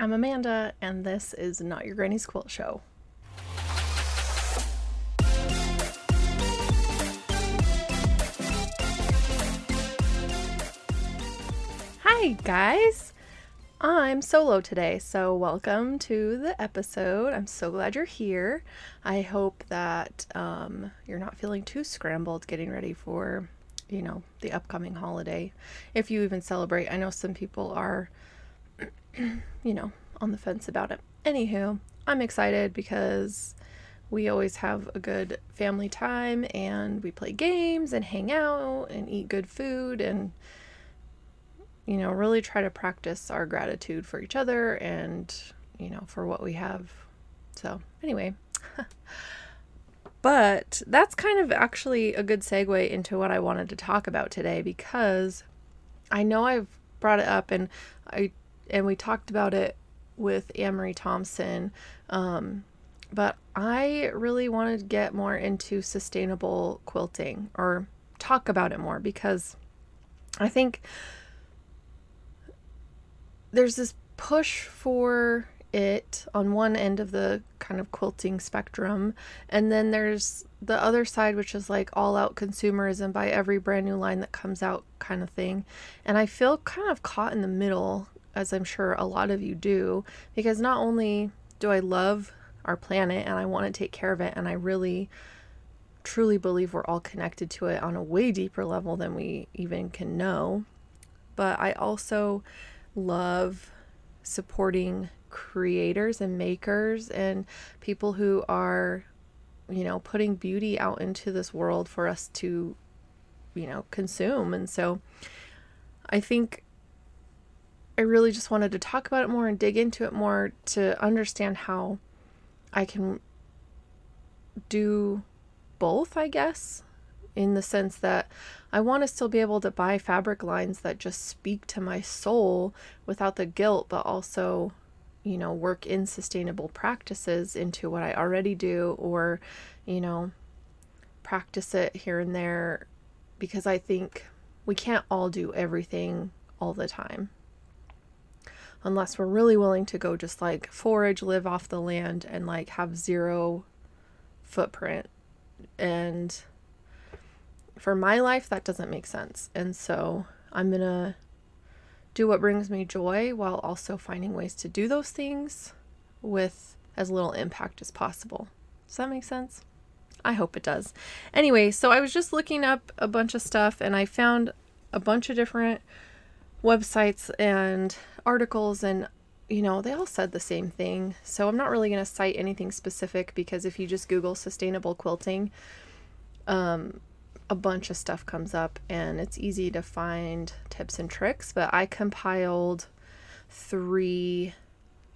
I'm Amanda, and this is Not Your Granny's Quilt Show. Hi, guys! I'm solo today, so welcome to the episode. I'm so glad you're here. I hope that um, you're not feeling too scrambled getting ready for, you know, the upcoming holiday. If you even celebrate, I know some people are you know, on the fence about it. Anywho, I'm excited because we always have a good family time and we play games and hang out and eat good food and you know, really try to practice our gratitude for each other and, you know, for what we have. So, anyway. but that's kind of actually a good segue into what I wanted to talk about today because I know I've brought it up and I and we talked about it with Anne-Marie Thompson. Um, but I really wanted to get more into sustainable quilting or talk about it more because I think there's this push for it on one end of the kind of quilting spectrum and then there's the other side which is like all out consumerism by every brand new line that comes out kind of thing and i feel kind of caught in the middle as I'm sure a lot of you do, because not only do I love our planet and I want to take care of it, and I really truly believe we're all connected to it on a way deeper level than we even can know, but I also love supporting creators and makers and people who are you know putting beauty out into this world for us to you know consume. And so i think I really just wanted to talk about it more and dig into it more to understand how I can do both, I guess, in the sense that I want to still be able to buy fabric lines that just speak to my soul without the guilt, but also, you know, work in sustainable practices into what I already do or, you know, practice it here and there because I think we can't all do everything all the time unless we're really willing to go just like forage, live off the land, and like have zero footprint. And for my life, that doesn't make sense. And so I'm going to do what brings me joy while also finding ways to do those things with as little impact as possible. Does that make sense? I hope it does. Anyway, so I was just looking up a bunch of stuff and I found a bunch of different websites and articles and you know, they all said the same thing. So I'm not really going to cite anything specific because if you just Google sustainable quilting, um, a bunch of stuff comes up and it's easy to find tips and tricks. But I compiled three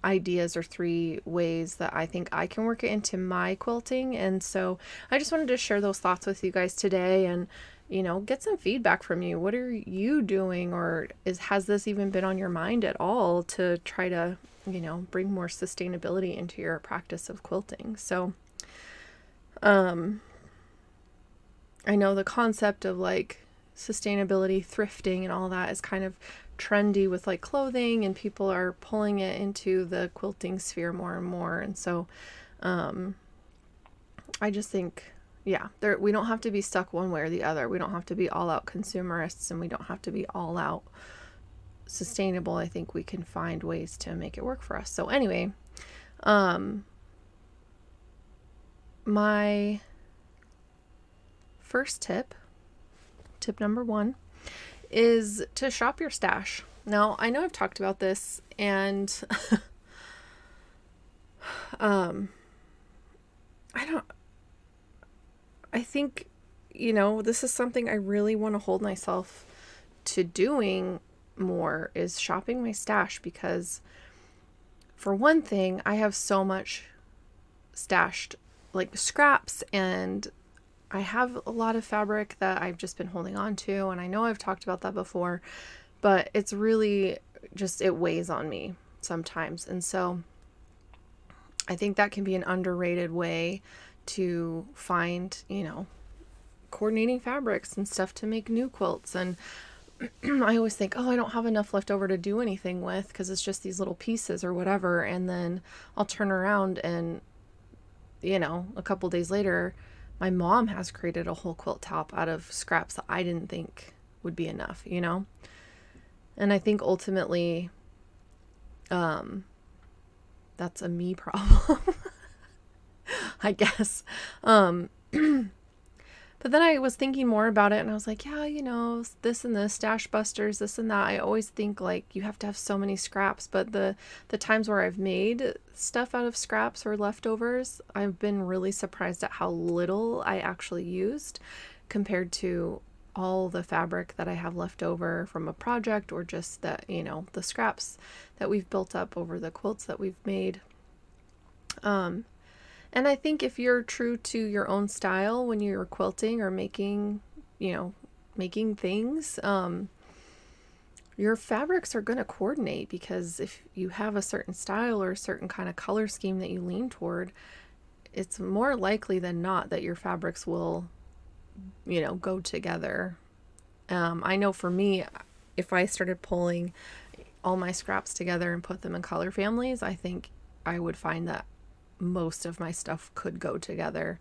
ideas or three ways that I think I can work it into my quilting. And so I just wanted to share those thoughts with you guys today and you know, get some feedback from you. What are you doing or is has this even been on your mind at all to try to, you know, bring more sustainability into your practice of quilting? So um I know the concept of like sustainability, thrifting and all that is kind of trendy with like clothing and people are pulling it into the quilting sphere more and more. And so um I just think yeah, there we don't have to be stuck one way or the other. We don't have to be all out consumerists and we don't have to be all out sustainable. I think we can find ways to make it work for us. So anyway, um my first tip, tip number 1 is to shop your stash. Now, I know I've talked about this and um I don't I think, you know, this is something I really want to hold myself to doing more is shopping my stash because for one thing, I have so much stashed like scraps and I have a lot of fabric that I've just been holding on to and I know I've talked about that before, but it's really just it weighs on me sometimes. And so I think that can be an underrated way to find, you know, coordinating fabrics and stuff to make new quilts. And I always think, oh, I don't have enough left over to do anything with because it's just these little pieces or whatever. And then I'll turn around and, you know, a couple days later, my mom has created a whole quilt top out of scraps that I didn't think would be enough, you know? And I think ultimately, um, that's a me problem. I guess. Um, but then I was thinking more about it and I was like, yeah, you know, this and this, stash busters, this and that. I always think like you have to have so many scraps, but the the times where I've made stuff out of scraps or leftovers, I've been really surprised at how little I actually used compared to all the fabric that I have left over from a project or just that, you know, the scraps that we've built up over the quilts that we've made. Um, and I think if you're true to your own style when you're quilting or making, you know, making things, um, your fabrics are going to coordinate because if you have a certain style or a certain kind of color scheme that you lean toward, it's more likely than not that your fabrics will, you know, go together. Um, I know for me, if I started pulling all my scraps together and put them in color families, I think I would find that most of my stuff could go together.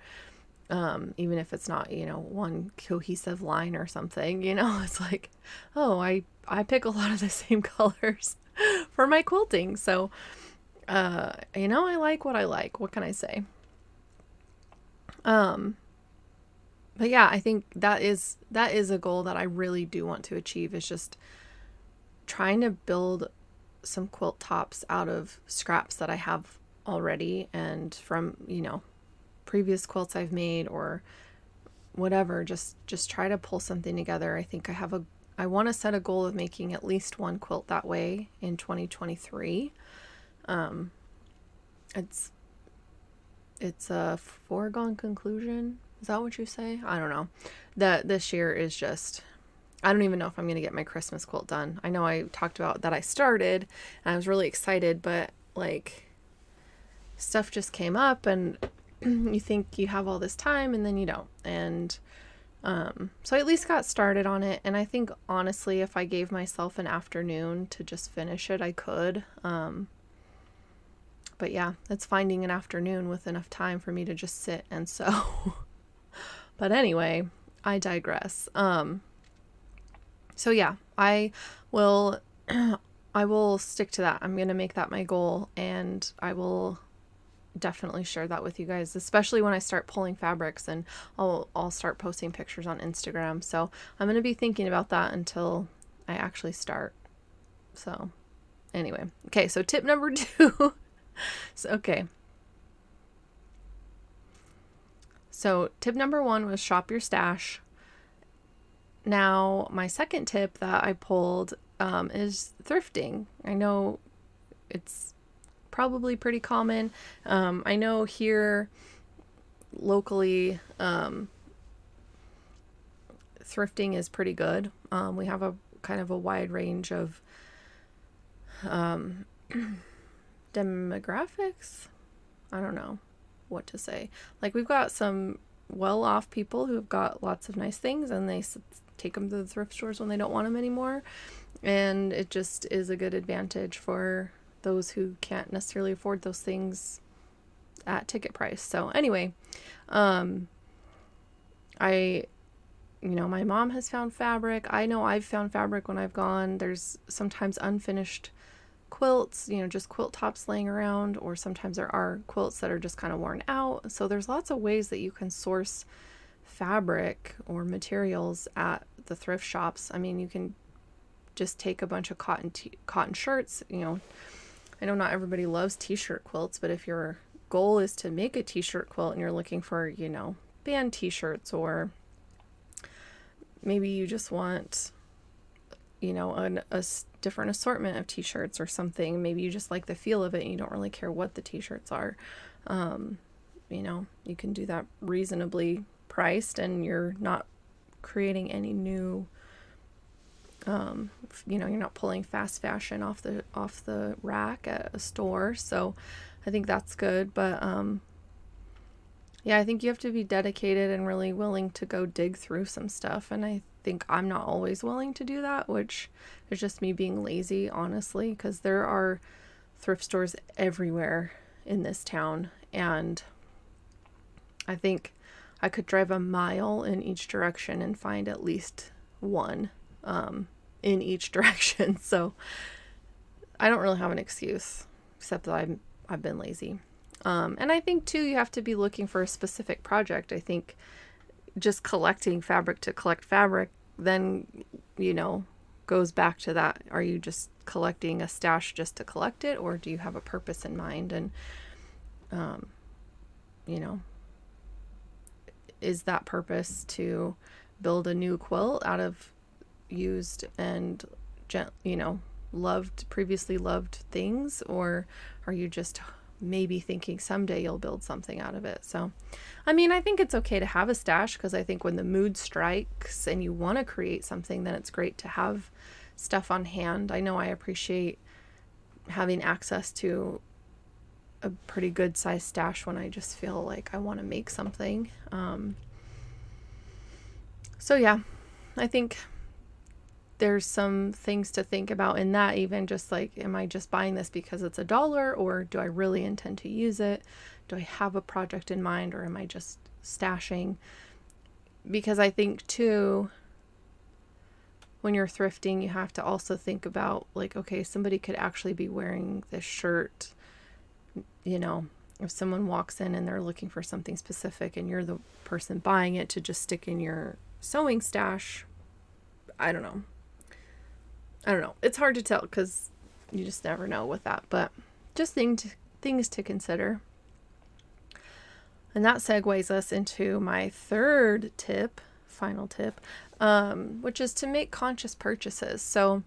Um, even if it's not, you know, one cohesive line or something, you know, it's like, oh, I, I pick a lot of the same colors for my quilting. So, uh, you know, I like what I like. What can I say? Um, but yeah, I think that is, that is a goal that I really do want to achieve is just trying to build some quilt tops out of scraps that I have already and from, you know, previous quilts I've made or whatever, just just try to pull something together. I think I have a I want to set a goal of making at least one quilt that way in 2023. Um it's it's a foregone conclusion. Is that what you say? I don't know. That this year is just I don't even know if I'm going to get my Christmas quilt done. I know I talked about that I started and I was really excited, but like stuff just came up and you think you have all this time and then you don't. And um, so I at least got started on it. And I think honestly, if I gave myself an afternoon to just finish it, I could. Um, but yeah, it's finding an afternoon with enough time for me to just sit and sew. but anyway, I digress. Um, so yeah, I will I will stick to that. I'm going to make that my goal and I will definitely share that with you guys, especially when I start pulling fabrics and I'll, I'll start posting pictures on Instagram. So I'm going to be thinking about that until I actually start. So anyway, okay, so tip number two. so, okay. So tip number one was shop your stash. Now, my second tip that I pulled um, is thrifting. I know it's probably pretty common. Um, I know here locally, um, thrifting is pretty good. Um, we have a kind of a wide range of um, demographics. I don't know what to say. Like we've got some well-off people who've got lots of nice things and they take them to the thrift stores when they don't want them anymore. And it just is a good advantage for those who can't necessarily afford those things at ticket price. So anyway, um, I, you know, my mom has found fabric. I know I've found fabric when I've gone. There's sometimes unfinished quilts, you know, just quilt tops laying around, or sometimes there are quilts that are just kind of worn out. So there's lots of ways that you can source fabric or materials at the thrift shops. I mean, you can just take a bunch of cotton t- cotton shirts, you know, I know not everybody loves t-shirt quilts, but if your goal is to make a t-shirt quilt and you're looking for, you know, band t-shirts or maybe you just want you know an, a different assortment of t-shirts or something maybe you just like the feel of it and you don't really care what the t-shirts are um, you know you can do that reasonably priced and you're not creating any new um, you know, you're not pulling fast fashion off the off the rack at a store. So I think that's good. But um, yeah, I think you have to be dedicated and really willing to go dig through some stuff. And I think I'm not always willing to do that, which is just me being lazy, honestly, because there are thrift stores everywhere in this town. And I think I could drive a mile in each direction and find at least one um, in each direction. So I don't really have an excuse except that I'm, I've been lazy. Um, and I think too, you have to be looking for a specific project. I think just collecting fabric to collect fabric then, you know, goes back to that. Are you just collecting a stash just to collect it, or do you have a purpose in mind? And, um, you know, is that purpose to build a new quilt out of used and, you know, loved, previously loved things, or are you just maybe thinking someday you'll build something out of it. So, I mean, I think it's okay to have a stash because I think when the mood strikes and you want to create something, then it's great to have stuff on hand. I know I appreciate having access to a pretty good sized stash when I just feel like I want to make something. Um, so, yeah, I think there's some things to think about in that even just like am i just buying this because it's a dollar or do i really intend to use it? Do i have a project in mind or am i just stashing? Because i think too when you're thrifting you have to also think about like okay somebody could actually be wearing this shirt you know if someone walks in and they're looking for something specific and you're the person buying it to just stick in your sewing stash i don't know I don't know. It's hard to tell because you just never know with that, but just thing to, things to consider. And that segues us into my third tip, final tip, um, which is to make conscious purchases. So,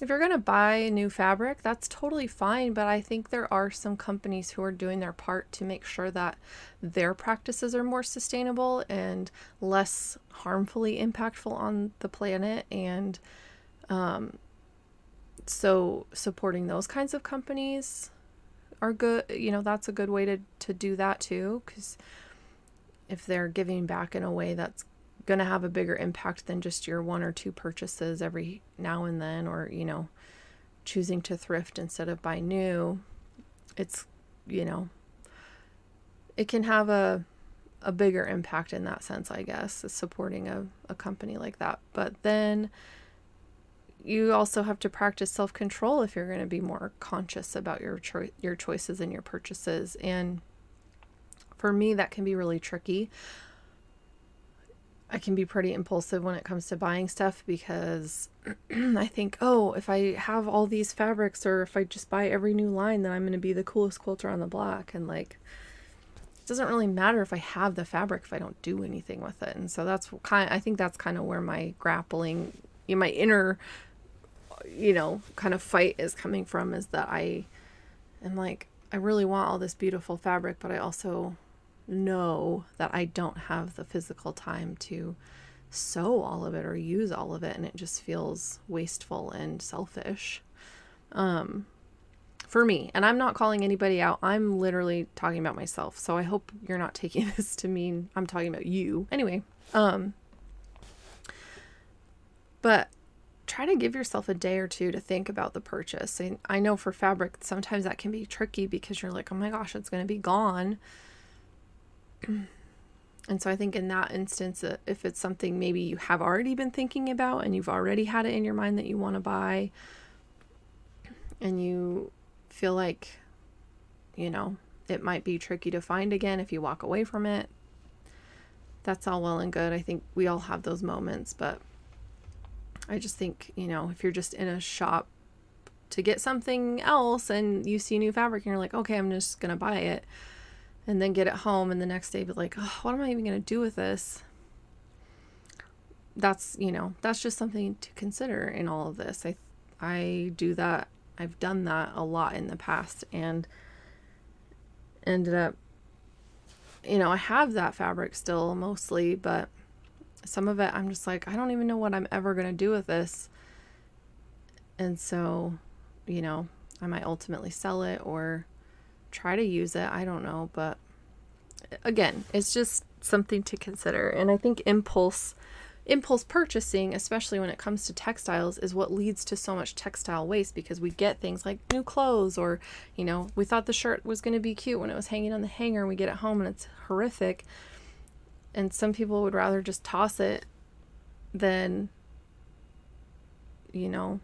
if you're going to buy new fabric, that's totally fine, but I think there are some companies who are doing their part to make sure that their practices are more sustainable and less harmfully impactful on the planet. And um, so supporting those kinds of companies are good you know that's a good way to to do that too because if they're giving back in a way that's going to have a bigger impact than just your one or two purchases every now and then or you know choosing to thrift instead of buy new it's you know it can have a a bigger impact in that sense i guess supporting a, a company like that. But then you also have to practice self-control if you're going to be more conscious about your cho- your choices and your purchases and for me that can be really tricky I can be pretty impulsive when it comes to buying stuff because I think, oh, if I have all these fabrics or if I just buy every new line, then I'm going to be the coolest quilter on the block. And like, it doesn't really matter if I have the fabric if I don't do anything with it. And so that's kind of, I think that's kind of where my grappling, you know, my inner you know, kind of fight is coming from is that I am like, I really want all this beautiful fabric, but I also know that I don't have the physical time to sew all of it or use all of it and it just feels wasteful and selfish. Um for me and i'm not calling anybody out. I'm literally talking about myself so i hope you're not taking this to mean i'm talking about you. Anyway um but try to give yourself a day or two to think about the purchase. And I know for fabric, sometimes that can be tricky because you're like, oh my gosh, it's going to be gone. And so I think in that instance, uh, if it's something maybe you have already been thinking about and you've already had it in your mind that you want to buy, and you feel like, you know, it might be tricky to find again if you walk away from it, that's all well and good. I think we all have those moments, but I just think, you know, if you're just in a shop to get something else and you see new fabric and you're like, okay, I'm just going to buy it and then get it home and the next day be like, oh, what am I even going to do with this? That's, you know, that's just something to consider in all of this. I I do that. I've done that a lot in the past and ended up you know, I have that fabric still mostly, but some of it I'm just like, I don't even know what I'm ever going to do with this. And so, you know, I might ultimately sell it or try to use it. I don't know. But again, it's just something to consider. And I think impulse impulse purchasing, especially when it comes to textiles, is what leads to so much textile waste because we get things like new clothes or, you know, we thought the shirt was going to be cute when it was hanging on the hanger and we get it home and it's horrific. And some people would rather just toss it than, you know,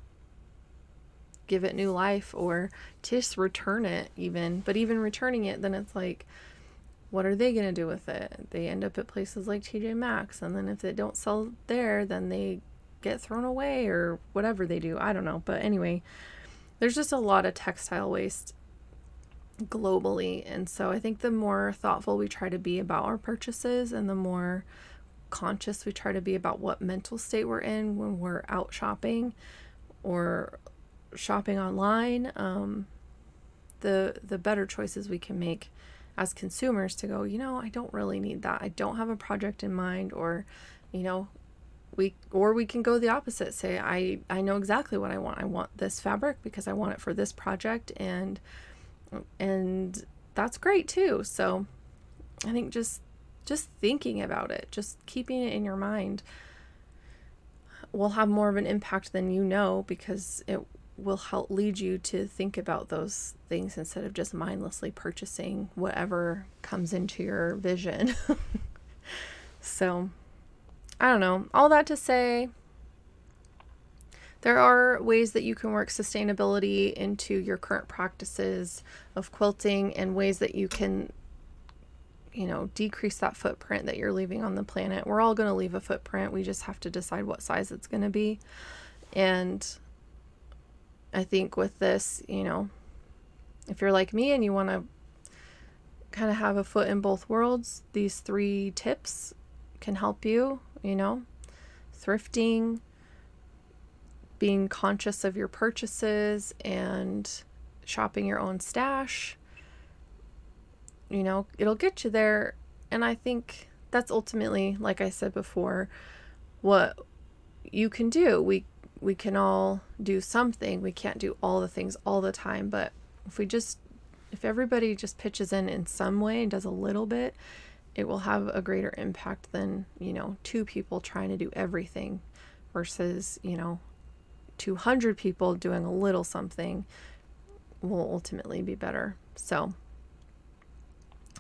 give it new life or just return it even. But even returning it, then it's like, what are they going to do with it? They end up at places like TJ Maxx, and then if they don't sell there, then they get thrown away or whatever they do. I don't know. But anyway, there's just a lot of textile waste globally. And so I think the more thoughtful we try to be about our purchases and the more conscious we try to be about what mental state we're in when we're out shopping or shopping online, um, the the better choices we can make as consumers to go, you know, I don't really need that. I don't have a project in mind or, you know, we or we can go the opposite. Say I I know exactly what I want. I want this fabric because I want it for this project and and that's great too. So I think just just thinking about it, just keeping it in your mind will have more of an impact than you know because it will help lead you to think about those things instead of just mindlessly purchasing whatever comes into your vision. so, I don't know. All that to say, there are ways that you can work sustainability into your current practices of quilting and ways that you can you know, decrease that footprint that you're leaving on the planet. We're all going to leave a footprint. We just have to decide what size it's going to be. And I think with this, you know, if you're like me and you want to kind of have a foot in both worlds, these three tips can help you, you know, thrifting, being conscious of your purchases, and shopping your own stash. You know, it'll get you there. And I think that's ultimately, like I said before, what you can do. We we can all do something. We can't do all the things all the time, but if we just if everybody just pitches in in some way and does a little bit, it will have a greater impact than, you know, two people trying to do everything versus, you know, 200 people doing a little something will ultimately be better. So,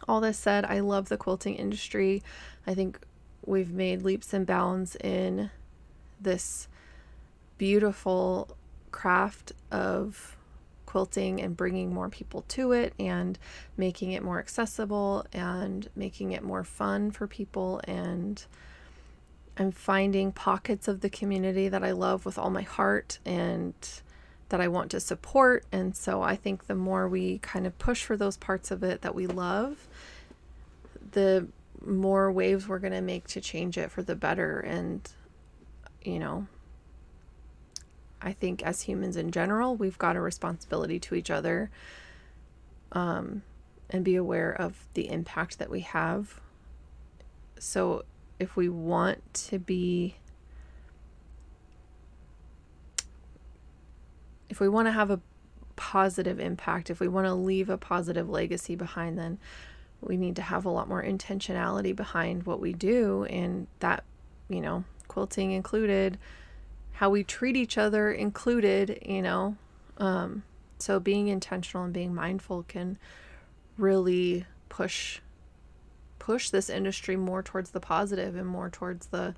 all this said, I love the quilting industry. I think we've made leaps and bounds in this beautiful craft of quilting and bringing more people to it and making it more accessible and making it more fun for people and I'm finding pockets of the community that I love with all my heart and that I want to support and so I think the more we kind of push for those parts of it that we love the more waves we're going to make to change it for the better and you know I think as humans in general, we've got a responsibility to each other um, and be aware of the impact that we have. So if we want to be, if we want to have a positive impact, if we want to leave a positive legacy behind, then we need to have a lot more intentionality behind what we do. And that, you know, quilting included how we treat each other included, you know. Um, so being intentional and being mindful can really push push this industry more towards the positive and more towards the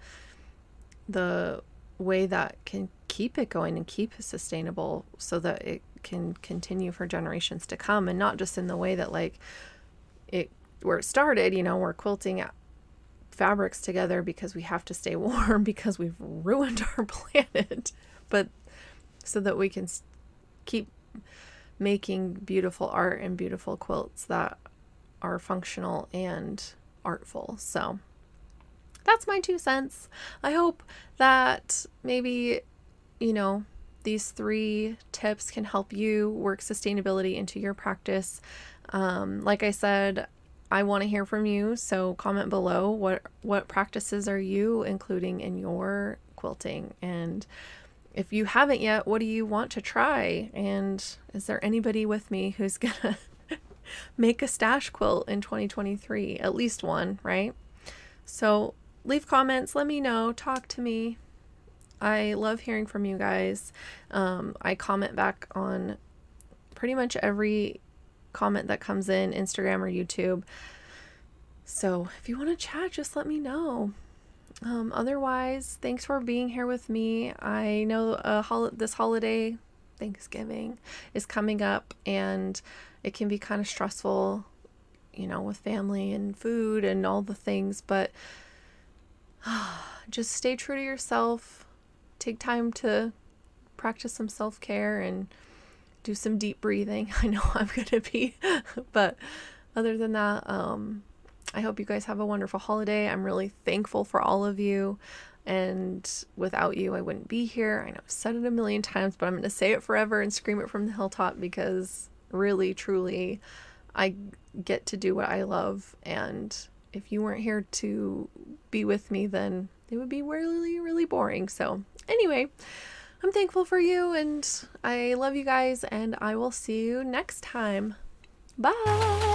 the way that can keep it going and keep it sustainable so that it can continue for generations to come and not just in the way that like it where it started you know we're quilting fabrics together because we have to stay warm because we've ruined our planet, but so that we can keep making beautiful art and beautiful quilts that are functional and artful. So that's my two cents. I hope that maybe, you know, these three tips can help you work sustainability into your practice. Um, like I said, I want to hear from you, so comment below what what practices are you including in your quilting and if you haven't yet, what do you want to try? And is there anybody with me who's going to make a stash quilt in 2023? At least one, right? So leave comments, let me know, talk to me. I love hearing from you guys. Um, I comment back on pretty much every comment that comes in, Instagram or YouTube. So if you want to chat, just let me know. Um, otherwise, thanks for being here with me. I know uh, hol- this holiday, Thanksgiving, is coming up and it can be kind of stressful, you know, with family and food and all the things, but just stay true to yourself. Take time to practice some self care and do some deep breathing. I know I'm going to be, but other than that, um, I hope you guys have a wonderful holiday. I'm really thankful for all of you. And without you, I wouldn't be here. I know I've said it a million times, but I'm going to say it forever and scream it from the hilltop because really, truly, I get to do what I love. And if you weren't here to be with me, then it would be really, really boring. So, anyway, I'm thankful for you and I love you guys, and I will see you next time. Bye.